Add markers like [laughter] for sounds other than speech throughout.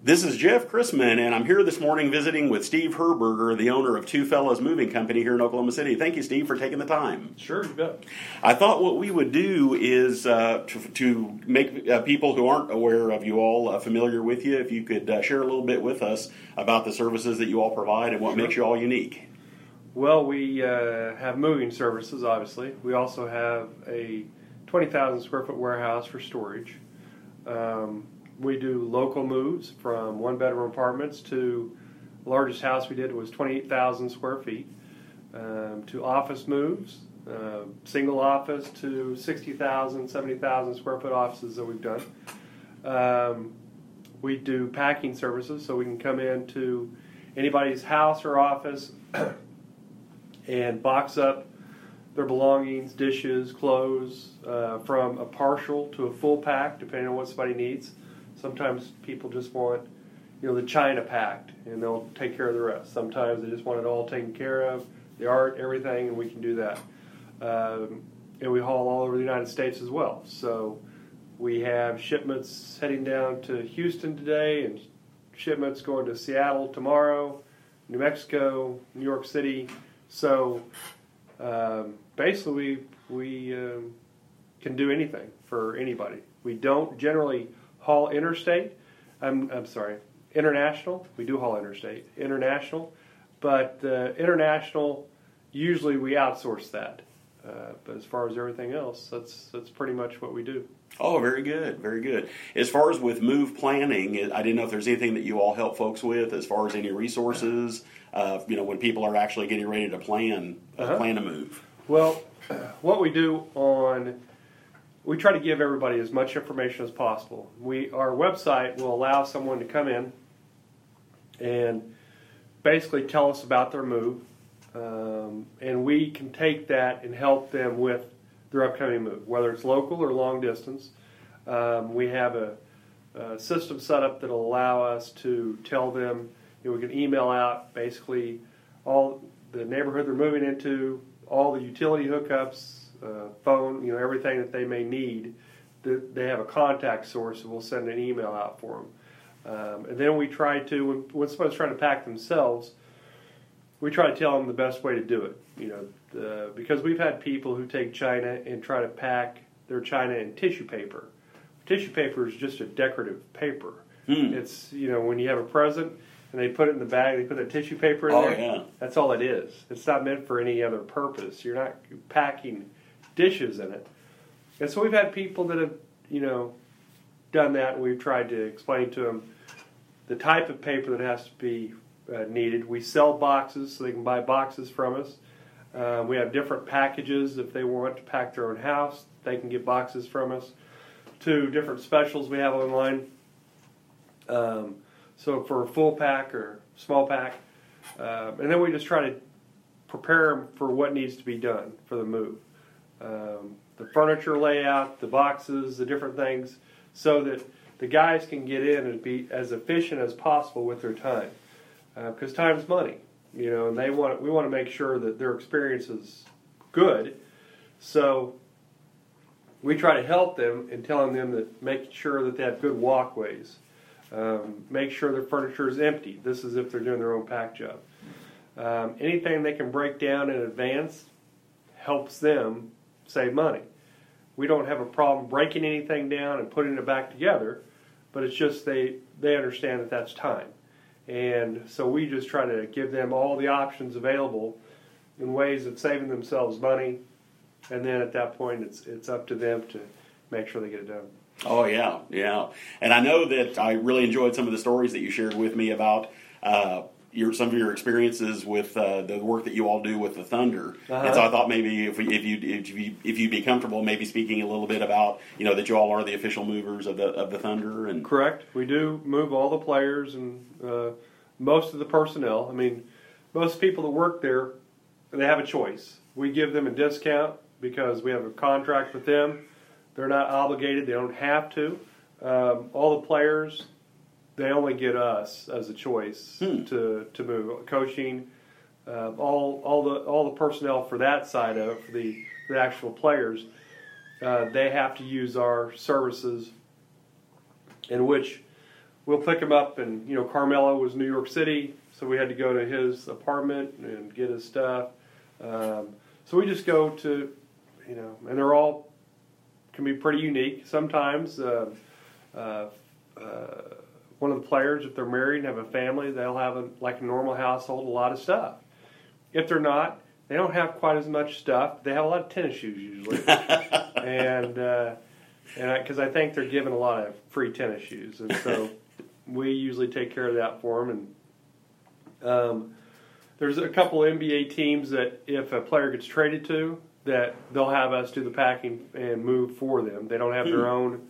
This is Jeff Chrisman, and I'm here this morning visiting with Steve Herburger, the owner of Two Fellas Moving Company here in Oklahoma City. Thank you, Steve, for taking the time. Sure, you bet. I thought what we would do is uh, to, to, make uh, people who aren't aware of you all uh, familiar with you, if you could uh, share a little bit with us about the services that you all provide and what Sure. makes you all unique. Well, we uh, have moving services, obviously. We also have a 20,000 square foot warehouse for storage. Um, we do local moves from one bedroom apartments to largest house we did was 28,000 square feet um, to office moves, uh, single office to 60,000, 70,000 square foot offices that we've done. Um, we do packing services, so we can come into anybody's house or office [coughs] and box up their belongings, dishes, clothes, uh, from a partial to a full pack, depending on what somebody needs. Sometimes people just want, you know, the china packed, and they'll take care of the rest. Sometimes they just want it all taken care of, the art, everything, and we can do that. Um, and we haul all over the United States as well. So we have shipments heading down to Houston today, and shipments going to Seattle tomorrow, New Mexico, New York City. So um, basically, we, we um, can do anything for anybody. We don't generally haul interstate. I'm, I'm sorry, international. We do haul interstate, international, but uh, international usually we outsource that. Uh, but as far as everything else, that's that's pretty much what we do. Oh, very good, very good. As far as with move planning, I didn't know if there's anything that you all help folks with, as far as any resources. Uh, you know, when people are actually getting ready to plan uh, Uh-huh. plan a move. Well, [clears throat] what we do on we try to give everybody as much information as possible. We our website will allow someone to come in and basically tell us about their move, um, and we can take that and help them with their upcoming move, whether it's local or long distance. Um, we have a, a system set up that'll allow us to tell them. You know, we can email out basically all the neighborhood they're moving into, all the utility hookups, uh, phone, you know, everything that they may need. They have a contact source, and we'll send an email out for them. Um, and then we try to, when, when somebody's trying to pack themselves, we try to tell them the best way to do it. You know, uh, because we've had people who take china and try to pack their china in tissue paper. Tissue paper is just a decorative paper. Hmm. It's you know when you have a present and they put it in the bag, they put that tissue paper in Oh, there. yeah. That's all it is. It's not meant for any other purpose. You're not packing dishes in it. And so we've had people that have you know done that, and we've tried to explain to them the type of paper that has to be uh, needed. We sell boxes, so they can buy boxes from us. Um, we have different packages if they want to pack their own house. They can get boxes from us. To different specials we have online. Um, so for a full pack or small pack, um, and then we just try to prepare them for what needs to be done for the move. Um, the furniture layout, the boxes, the different things, so that the guys can get in and be as efficient as possible with their time, because time's money, you know, and they want we want to make sure that their experience is good. So we try to help them in telling them that make sure that they have good walkways, um, make sure their furniture is empty. This is if they're doing their own pack job. Um, anything they can break down in advance helps them save money. We don't have a problem breaking anything down and putting it back together, but it's just they they understand that that's time, and so we just try to give them all the options available in ways of saving themselves money, and then at that point it's it's up to them to make sure they get it done. Oh yeah, yeah. And I know that I really enjoyed some of the stories that you shared with me about uh, your some of your experiences with uh, the work that you all do with the Thunder. Uh-huh. And so I thought maybe if, we, if you if you if you'd be comfortable, maybe speaking a little bit about you know that you all are the official movers of the of the Thunder and Correct. We do move all the players and uh, most of the personnel. I mean, most people that work there, they have a choice. We give them a discount because we have a contract with them. They're not obligated. They don't have to. Um, all the players, they only get us as a choice Hmm. to to move. Coaching, uh, all all the all the personnel for that side of it, for the the actual players, uh, they have to use our services in which we'll pick them up, and you know Carmelo was New York City, so we had to go to his apartment and get his stuff. Um, so we just go to, you know, and they're all can be pretty unique. Sometimes uh, uh, uh, one of the players, if they're married and have a family, they'll have a, like a normal household, a lot of stuff. If they're not, they don't have quite as much stuff. They have a lot of tennis shoes usually, [laughs] and uh, and because I, I, think they're given a lot of free tennis shoes, and so [laughs] we usually take care of that for them. And um, there's a couple NBA teams that if a player gets traded to, that they'll have us do the packing and move for them. They don't have their hmm. own.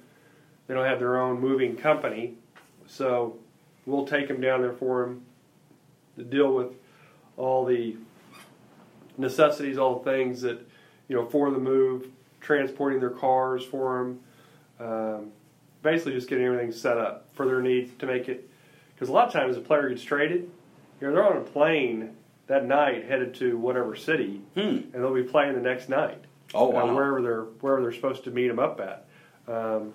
They don't have their own moving company, so we'll take them down there for them to deal with all the necessities, all the things that you know for the move, transporting their cars for them, um, basically just getting everything set up for their needs to make it. Because a lot of times a player gets traded, you know, they're on a plane that night headed to whatever city, hmm. and they'll be playing the next night. Oh wow! Uh, wherever they're wherever they're supposed to meet them up at. Um,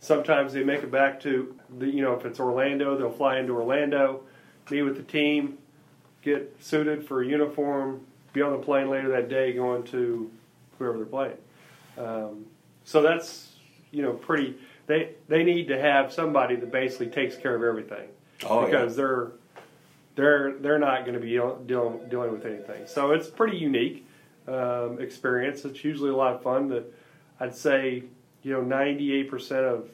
sometimes they make it back to the you know if it's Orlando, they'll fly into Orlando, meet with the team, get suited for a uniform, be on the plane later that day going to whoever they're playing. Um, so that's you know pretty. They they need to have somebody that basically takes care of everything oh, because yeah. they're they're they're not going to be dealing dealing with anything. So it's pretty unique um, experience. It's usually a lot of fun. That I'd say you know ninety eight percent of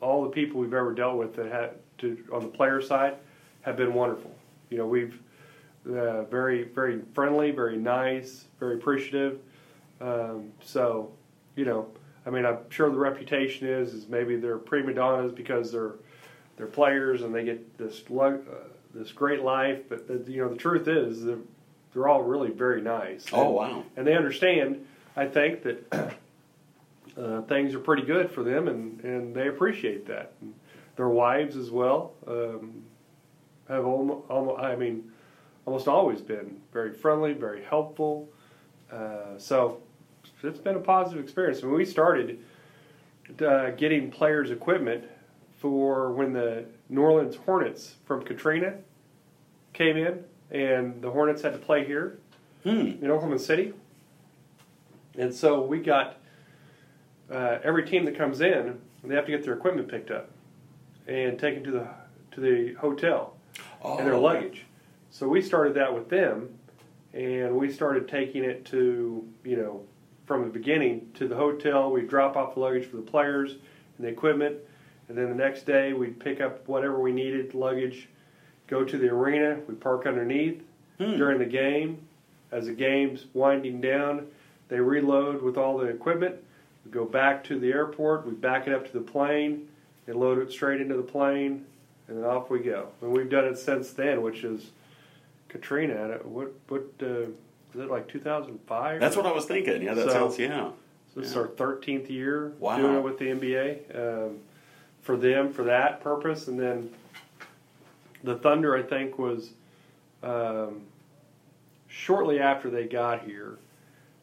all the people we've ever dealt with that had to on the player side have been wonderful. You know we've uh, very very friendly, very nice, very appreciative. Um, so you know. I mean, I'm sure the reputation is is maybe they're prima donnas because they're they're players and they get this uh, this great life. But the, you know, the truth is they're, they're all really very nice. Oh wow! And they understand. I think that uh, things are pretty good for them, and and they appreciate that. And their wives as well um, have almost, almost, I mean, almost always been very friendly, very helpful. Uh, so it's been a positive experience. When we started uh, getting players' equipment for when the New Orleans Hornets from Katrina came in, and the Hornets had to play here hmm. in Oklahoma City. And so we got uh, every team that comes in, they have to get their equipment picked up and taken to the to the hotel oh, and their luggage. So we started that with them, and we started taking it to you know from the beginning to the hotel. We drop off the luggage for the players and the equipment, and then the next day we'd pick up whatever we needed, luggage, go to the arena. We park underneath hmm. during the game. As the game's winding down, they reload with all the equipment. We go back to the airport. We back it up to the plane and load it straight into the plane, and then off we go. And we've done it since then, which is Katrina. What what uh, is it like 2005? That's what I was thinking. Yeah, that so, sounds yeah. So this yeah. is our 13th year wow. doing it with the NBA um, for them for that purpose, and then the Thunder, I think, was um, shortly after they got here,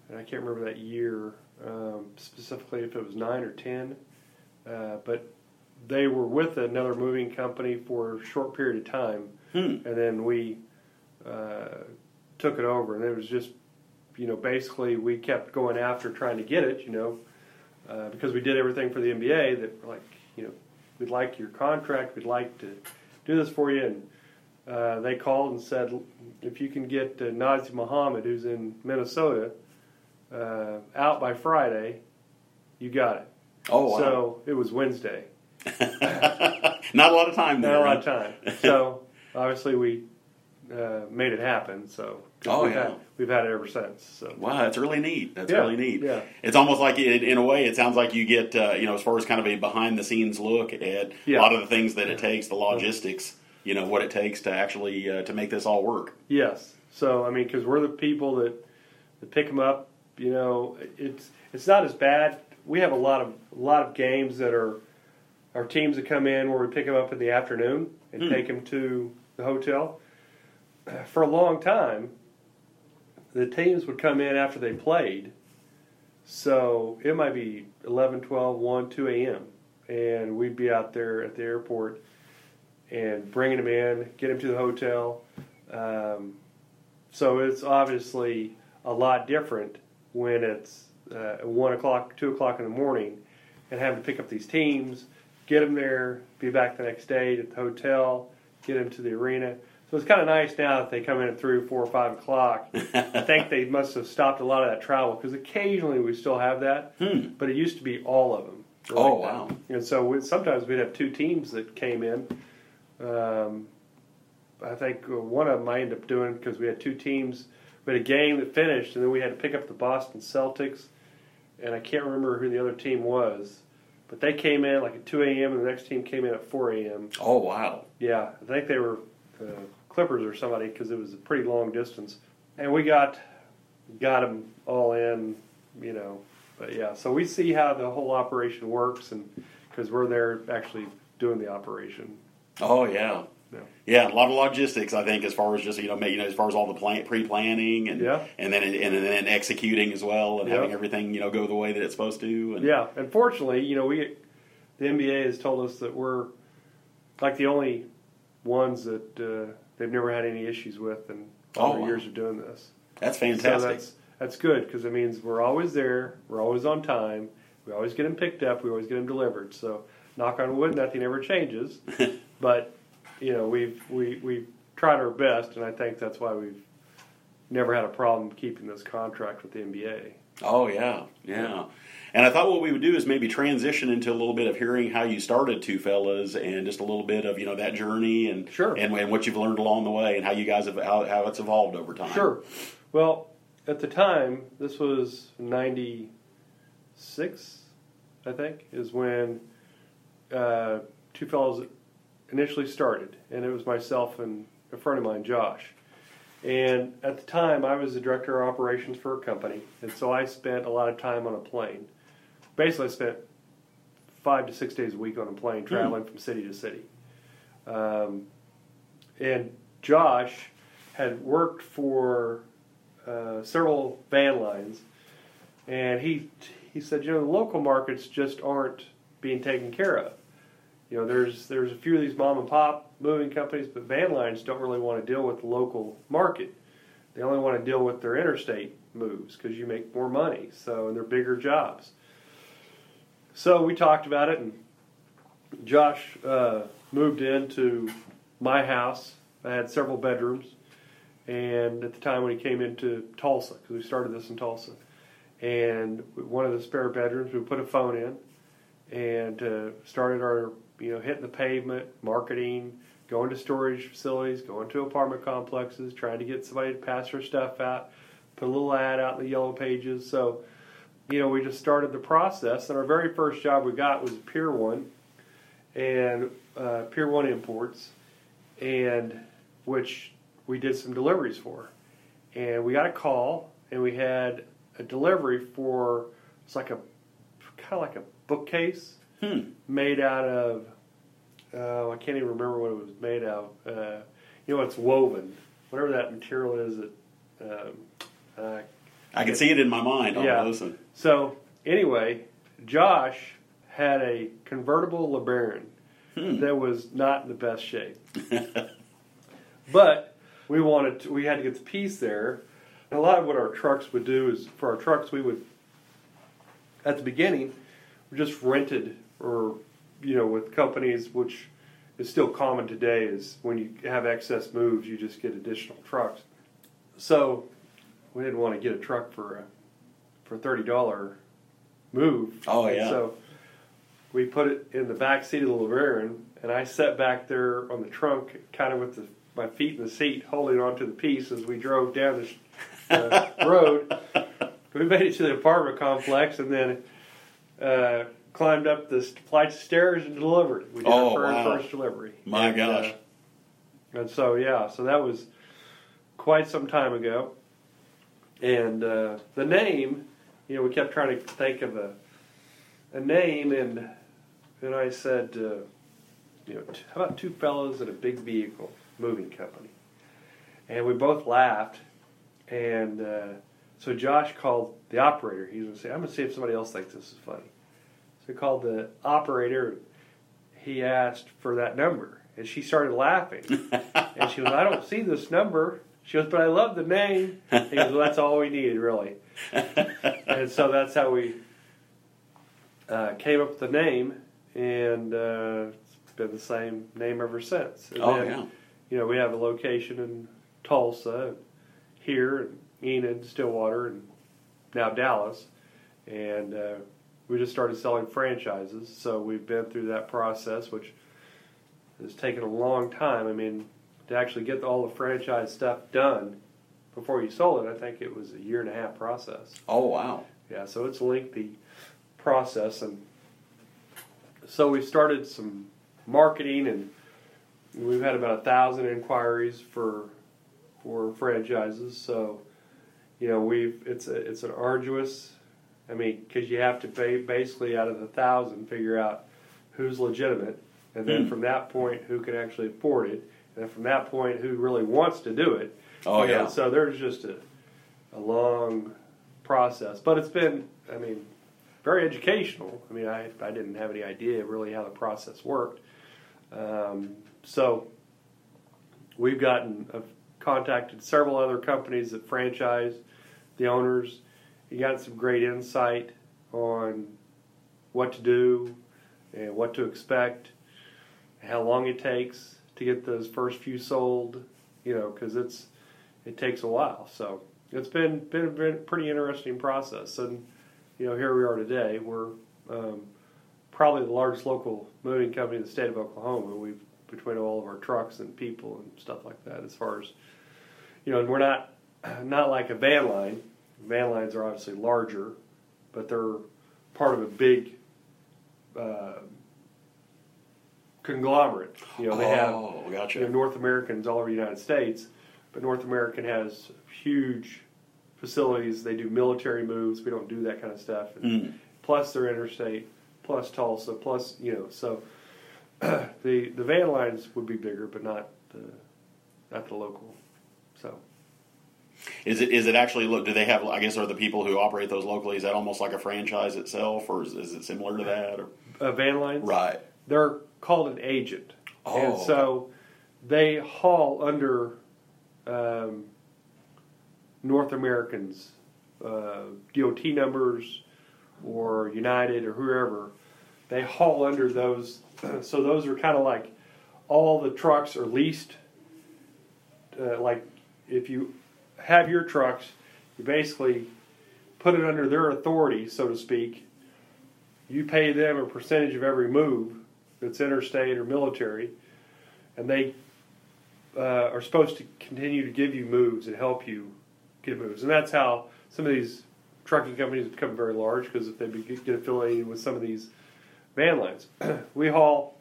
and I can't remember that year um, specifically if it was nine or ten, uh, but they were with another moving company for a short period of time, hmm. and then we uh, took it over, and it was just, you know, basically we kept going after trying to get it, you know, uh, because we did everything for the NBA that like, you know, we'd like your contract, we'd like to do this for you. And uh, they called and said, if you can get uh, Nazr Mohammed, who's in Minnesota, uh, out by Friday, you got it. Oh, wow. So it was Wednesday. [laughs] Not a lot of time there. Not a lot of time. [laughs] So obviously we uh, made it happen. So oh we've yeah, had, we've had it ever since. So wow, that's really neat. That's yeah, really neat. Yeah, it's almost like it, in a way, it sounds like you get uh, you know as far as kind of a behind the scenes look at yeah. a lot of the things that it takes, the logistics. You know what it takes to actually uh, to make this all work. Yes. So I mean, because we're the people that that pick them up. You know, it's it's not as bad. We have a lot of a lot of games that are our teams that come in where we pick them up in the afternoon and hmm. take them to the hotel. For a long time, the teams would come in after they played. So it might be 11, 12, 1, 2 a.m. And we'd be out there at the airport and bringing them in, get them to the hotel. Um, so it's obviously a lot different when it's uh, one o'clock, two o'clock in the morning, and having to pick up these teams, get them there, be back the next day at the hotel, get them to the arena. So it's kind of nice now that they come in at three or four or five o'clock. [laughs] I think they must have stopped a lot of that travel because occasionally we still have that, Hmm. but it used to be all of them. Oh, like wow. And so we, sometimes we'd have two teams that came in. Um, I think uh, one of them I ended up doing because we had two teams. We had a game that finished, and then we had to pick up the Boston Celtics, and I can't remember who the other team was, but they came in like at 2 a.m. and the next team came in at 4 a.m. Oh wow. Yeah, I think they were uh, Clippers or somebody because it was a pretty long distance, and we got got them all in, you know. But yeah, so we see how the whole operation works, and because we're there actually doing the operation. Oh yeah. Yeah. Yeah, a lot of logistics. I think as far as just you know, you know, as far as all the plan, pre-planning and Yeah. and then and then executing as well, and Yeah. having everything you know go the way that it's supposed to. And, Yeah, unfortunately, you know, we the NBA has told us that we're like the only ones that uh, they've never had any issues with in all Oh, their wow. years of doing this. That's So fantastic. that's that's good because it means we're always there, we're always on time, we always get them picked up, we always get them delivered. So knock on wood, nothing ever changes. [laughs] but you know, we've we we tried our best, and I think that's why we've never had a problem keeping this contract with the NBA. oh yeah, yeah. And I thought what we would do is maybe transition into a little bit of hearing how you started Two Fellas and just a little bit of you know that journey and Sure. and, and what you've learned along the way and how you guys have how, how it's evolved over time. Sure. Well, at the time, this was '96, I think, is when uh, Two Fellas initially started, and it was myself and a friend of mine, Josh. And at the time, I was the director of operations for a company, and so I spent a lot of time on a plane. Basically, I spent five to six days a week on a plane, traveling from city to city. Um, and Josh had worked for uh, several van lines, and he he said, you know, the local markets just aren't being taken care of. You know, there's there's a few of these mom and pop moving companies, but van lines don't really want to deal with the local market. They only want to deal with their interstate moves because you make more money. So and they're bigger jobs. So we talked about it, and Josh uh, moved into my house. I had several bedrooms, and at the time when he came into Tulsa, because we started this in Tulsa, and one of the spare bedrooms we put a phone in, and uh, started our you know hitting the pavement, marketing, going to storage facilities, going to apartment complexes, trying to get somebody to pass their stuff out, put a little ad out in the yellow pages. So, you know, we just started the process, and our very first job we got was Pier One, and uh, Pier One Imports, and which we did some deliveries for, and we got a call, and we had a delivery for it's like a kind of like a bookcase Hmm. made out of uh, I can't even remember what it was made out. of. Uh, you know, it's woven, whatever that material is. That um, uh, I can see it in my mind Yeah. and- so anyway, Josh had a convertible LeBaron Hmm. that was not in the best shape. [laughs] But we wanted to, we had to get the piece there. And a lot of what our trucks would do is for our trucks we would at the beginning just rented or you know with companies which is still common today is when you have excess moves you just get additional trucks. So we didn't want to get a truck for a for thirty dollar move. Oh, And yeah. So we put it in the back seat of the LeBaron, and I sat back there on the trunk, kind of with the, my feet in the seat, holding onto the piece as we drove down the uh, [laughs] road. We made it to the apartment complex, and then uh, climbed up the st- flights of stairs and delivered. We did Oh, our wow. first delivery. My And, gosh. uh, and so yeah, so that was quite some time ago. And uh, the name, you know, we kept trying to think of a a name, and and I said, uh, you know, t- how about two fellows in a big vehicle moving company? And we both laughed, and uh, so Josh called the operator. He was gonna say, I'm gonna see if somebody else thinks this is funny. So called the operator. He asked for that number, And she started laughing. [laughs] and she goes, I don't see this number. She goes, but I love the name. And he goes, well, that's all we needed, really. [laughs] and so that's how we uh, came up with the name, and uh, it's been the same name ever since. And oh then, yeah. You know, we have a location in Tulsa, here, and Enid, Stillwater, and now Dallas, and uh, we just started selling franchises. So we've been through that process, which has taken a long time. I mean, to actually get all the franchise stuff done before you sold it, I think it was a year and a half process. Oh wow. Yeah, so it's a lengthy process, and so we started some marketing, and we've had about a thousand inquiries for for franchises. So, you know, we've it's a, it's an arduous. I mean, because you have to pay basically out of the thousand figure out who's legitimate, and then Hmm. from that point who can actually afford it, and then from that point who really wants to do it. Oh You know, yeah. So there's just a a long process, but it's been, I mean, very educational. I mean, I, I didn't have any idea really how the process worked. Um, so we've gotten, I've contacted several other companies that franchise the owners. You got some great insight on what to do and what to expect, how long it takes to get those first few sold, you know, because it's, it takes a while. So it's been, been, been a pretty interesting process. And, you know, here we are today. We're um, probably the largest local moving company in the state of Oklahoma. We've between all of our trucks and people and stuff like that. As far as you know, and we're not [clears throat] not like a van line. Van lines are obviously larger, but they're part of a big uh, conglomerate. You know, they have oh, gotcha. you know, North Americans all over the United States, but North American has huge facilities. They do military moves. We don't do that kind of stuff. Mm. Plus, they're interstate. Plus Tulsa. Plus, you know, so [clears throat] the the van lines would be bigger, but not the not the local. Is it is it actually look? Do they have? I guess are the people who operate those locally? Is that almost like a franchise itself, or is, is it similar to that? Or? uh, van lines. Right. they're called an agent, and Oh. so they haul under um, North Americans uh, DOT numbers or United or whoever. They haul under those, [clears throat] so those are kind of like all the trucks are leased. Uh, like if you have your trucks, you basically put it under their authority, so to speak. You pay them a percentage of every move that's interstate or military, and they uh, are supposed to continue to give you moves and help you get moves. And that's how some of these trucking companies become very large because if they get affiliated with some of these van lines, [clears throat] we haul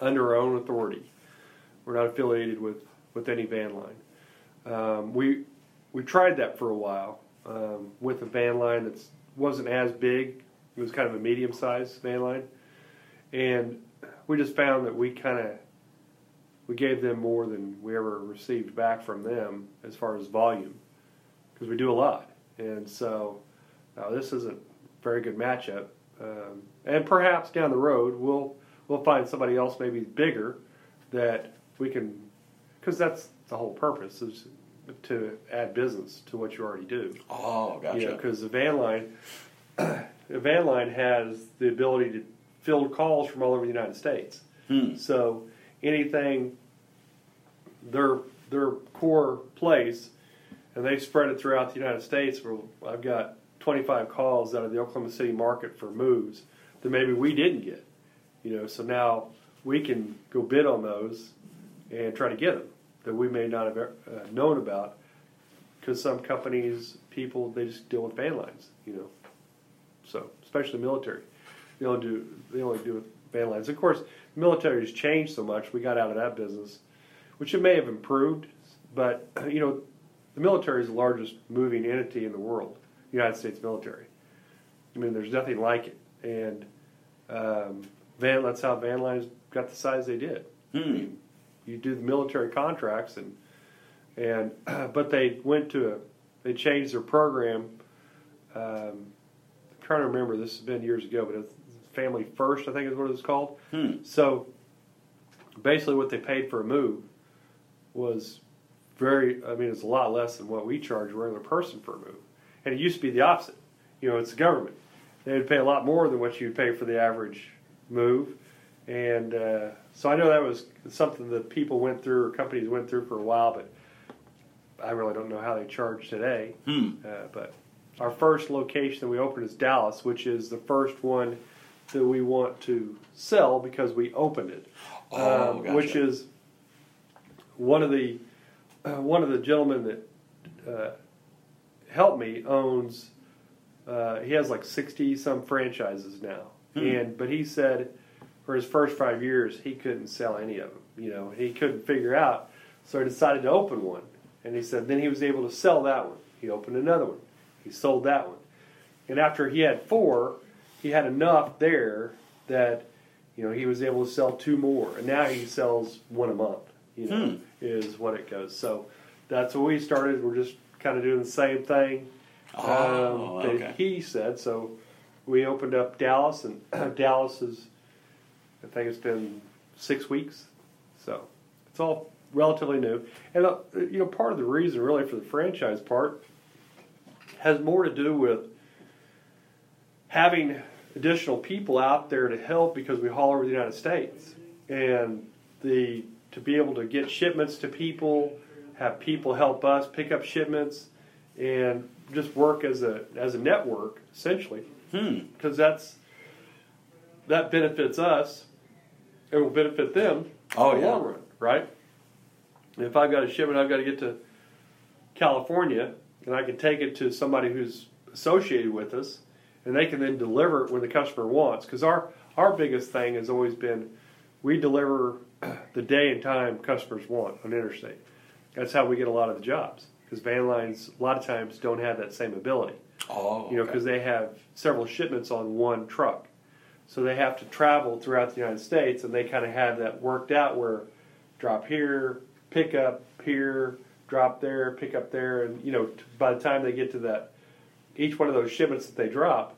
under our own authority. We're not affiliated with, with any van line. Um, we we tried that for a while um, with a van line that wasn't as big. It was kind of a medium sized van line, and we just found that we kind of we gave them more than we ever received back from them as far as volume because we do a lot, and so uh, this isn't a very good matchup. Um, and perhaps down the road we'll we'll find somebody else maybe bigger that we can because that's the whole purpose is to add business to what you already do. Oh, gotcha. Because the van line, [clears throat] the van line has the ability to field calls from all over the United States. Hmm. So anything, their their core place, and they've spread it throughout the United States. Where I've got 25 calls out of the Oklahoma City market for moves that maybe we didn't get. You know, so now we can go bid on those and try to get them that we may not have uh, known about because some companies, people, they just deal with van lines. You know, so especially military, they only do they only do with van lines. Of course, the military has changed so much. We got out of that business, which it may have improved, but [clears throat] you know, the military is the largest moving entity in the world. United States military. I mean, there's nothing like it, and um, van. That's how van lines got the size they did. Hmm. You do the military contracts, and and [clears throat] but they went to a they changed their program. Um, I'm trying to remember. This has been years ago, but it's Family First, I think is what it was called. Hmm. So basically what they paid for a move was very. I mean, it's a lot less than what we charge a regular person for a move. And it used to be the opposite. You know, it's the government. They would pay a lot more than what you'd pay for the average move. And uh, so I know that was something that people went through or companies went through for a while, but I really don't know how they charge today. Hmm. Uh, but our first location that we opened is Dallas, which is the first one that we want to sell because we opened it. Oh, Um, gotcha. Which is one of the uh, one of the gentlemen that uh, helped me owns. Uh, he has like sixty some franchises now, Hmm. and but he said for his first five years he couldn't sell any of them. You know, he couldn't figure out, so he decided to open one. And he said then he was able to sell that one. He opened another one. He sold that one. And after he had four, he had enough there that you know he was able to sell two more. And now he sells one a month. You know, Hmm. is what it goes. So that's what we started. We're just kind of doing the same thing Oh, that okay. he said. So we opened up Dallas, and [clears throat] Dallas is, think it's been six weeks. So it's all relatively new. And, uh, you know, part of the reason really for the franchise part has more to do with having additional people out there to help because we haul over the United States. And the to be able to get shipments to people, have people help us pick up shipments, and just work as a as a network essentially Hmm. because that's that benefits us. It will benefit them Oh, in the yeah. long run, right? And if I've got a shipment, I've got to get to California, and I can take it to somebody who's associated with us, and they can then deliver it when the customer wants. Because our our biggest thing has always been we deliver [clears throat] the day and time customers want on interstate. That's how we get a lot of the jobs. Because van lines a lot of times don't have that same ability Oh, you know, okay. because they have several shipments on one truck. So they have to travel throughout the United States, and they kind of have that worked out where drop here, pick up here, drop there, pick up there, and you know, t- by the time they get to that, each one of those shipments that they drop,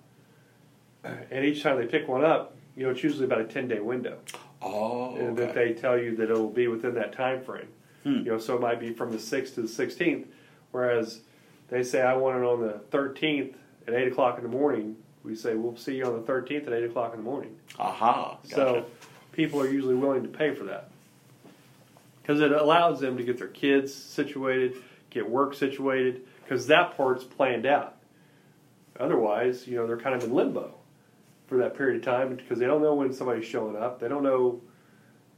[clears throat] and each time they pick one up, you know, it's usually about a ten day window, oh, and okay. that they tell you that it'll be within that time frame. Hmm. You know, so it might be from the sixth to the sixteenth, whereas they say I want it on the thirteenth at eight o'clock in the morning. We say we'll see you on the thirteenth at eight o'clock in the morning. Aha. Gotcha. So people are usually willing to pay for that because it allows them to get their kids situated, get work situated, because that part's planned out. Otherwise, you know, they're kind of in limbo for that period of time because they don't know when somebody's showing up. They don't know,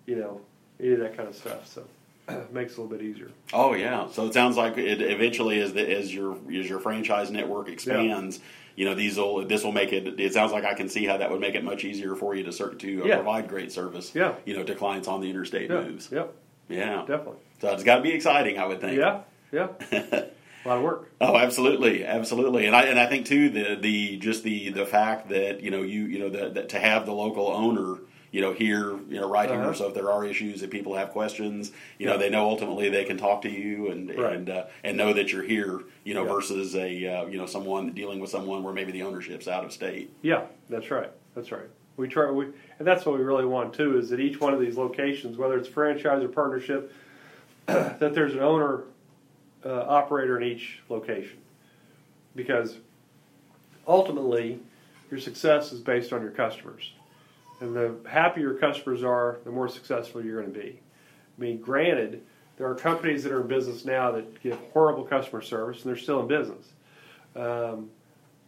you know, any of that kind of stuff. So [clears throat] it makes it a little bit easier. Oh yeah. So it sounds like it eventually as the, as your as your franchise network expands, you know these will this will make it. It sounds like I can see how that would make it much easier for you to ser- to uh, Yeah. provide great service. Yeah. You know to clients on the interstate Yeah. moves. Yep. Yeah. Definitely. So it's got to be exciting, I would think. Yeah. Yeah. a [laughs] lot of work. Oh, absolutely, absolutely, and I and I think too the the just the the fact that you know you you know that to have the local owner you know here you know right Uh-huh. here, so if there are issues, if people have questions, you know they know ultimately they can talk to you and Right. and uh, and know that you're here, you know, Yeah. versus a uh, you know someone dealing with someone where maybe the ownership's out of state. Yeah, that's right. That's right. We try, we, and that's what we really want too. Is that each one of these locations, whether it's franchise or partnership, [clears throat] that there's an owner uh, operator in each location, because ultimately your success is based on your customers, and the happier customers are, the more successful you're going to be. I mean, granted, there are companies that are in business now that give horrible customer service, and they're still in business. Um,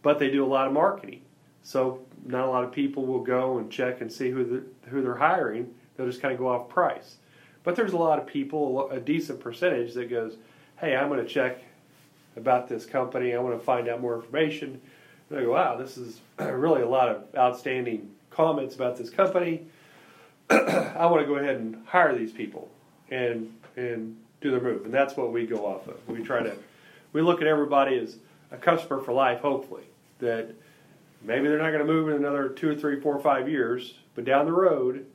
but they do a lot of marketing. So not a lot of people will go and check and see who the, who they're hiring. They'll just kind of go off price. But there's a lot of people, a decent percentage that goes, "Hey, I'm going to check about this company. I want to find out more information." And they go, "Wow, this is [clears throat] really a lot of outstanding comments about this company. [clears throat] I want to go ahead and hire these people and and do their move." And that's what we go off of. We try to we look at everybody as a customer for life. Hopefully that maybe they're not going to move in another two or three, four, or five years, but down the road,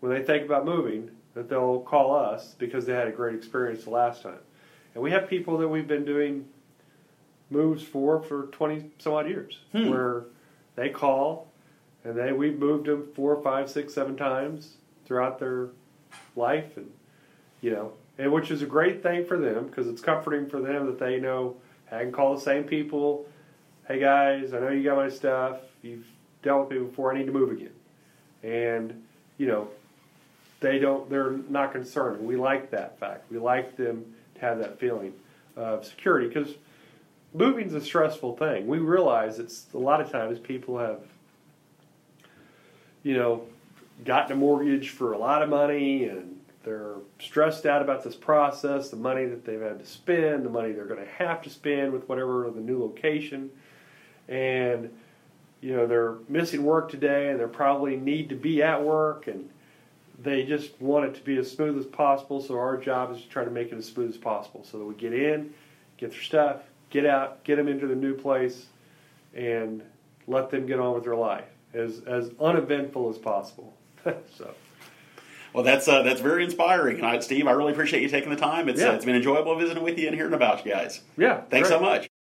when they think about moving, that they'll call us because they had a great experience the last time. And we have people that we've been doing moves for for 20 some odd years Hmm. where they call and they we've moved them four, five, six, seven times throughout their life, and you know, and which is a great thing for them because it's comforting for them that they know I can call the same people. Hey guys, I know you got my stuff. You've dealt with me before. I need to move again, and you know, they don't. They're not concerned. We like that fact. We like them to have that feeling of security because moving's a stressful thing. We realize it's a lot of times people have, you know, gotten a mortgage for a lot of money and they're stressed out about this process, the money that they've had to spend, the money they're going to have to spend with whatever the new location, and you know they're missing work today and they probably need to be at work and they just want it to be as smooth as possible. So our job is to try to make it as smooth as possible so that we get in, get their stuff, get out, get them into the new place, and let them get on with their life as as uneventful as possible. [laughs] so. Well, that's uh, that's very inspiring, and I, Steve, I really appreciate you taking the time. It's Yeah. uh, it's been enjoyable visiting with you and hearing about you guys. Yeah. Thanks great. so much.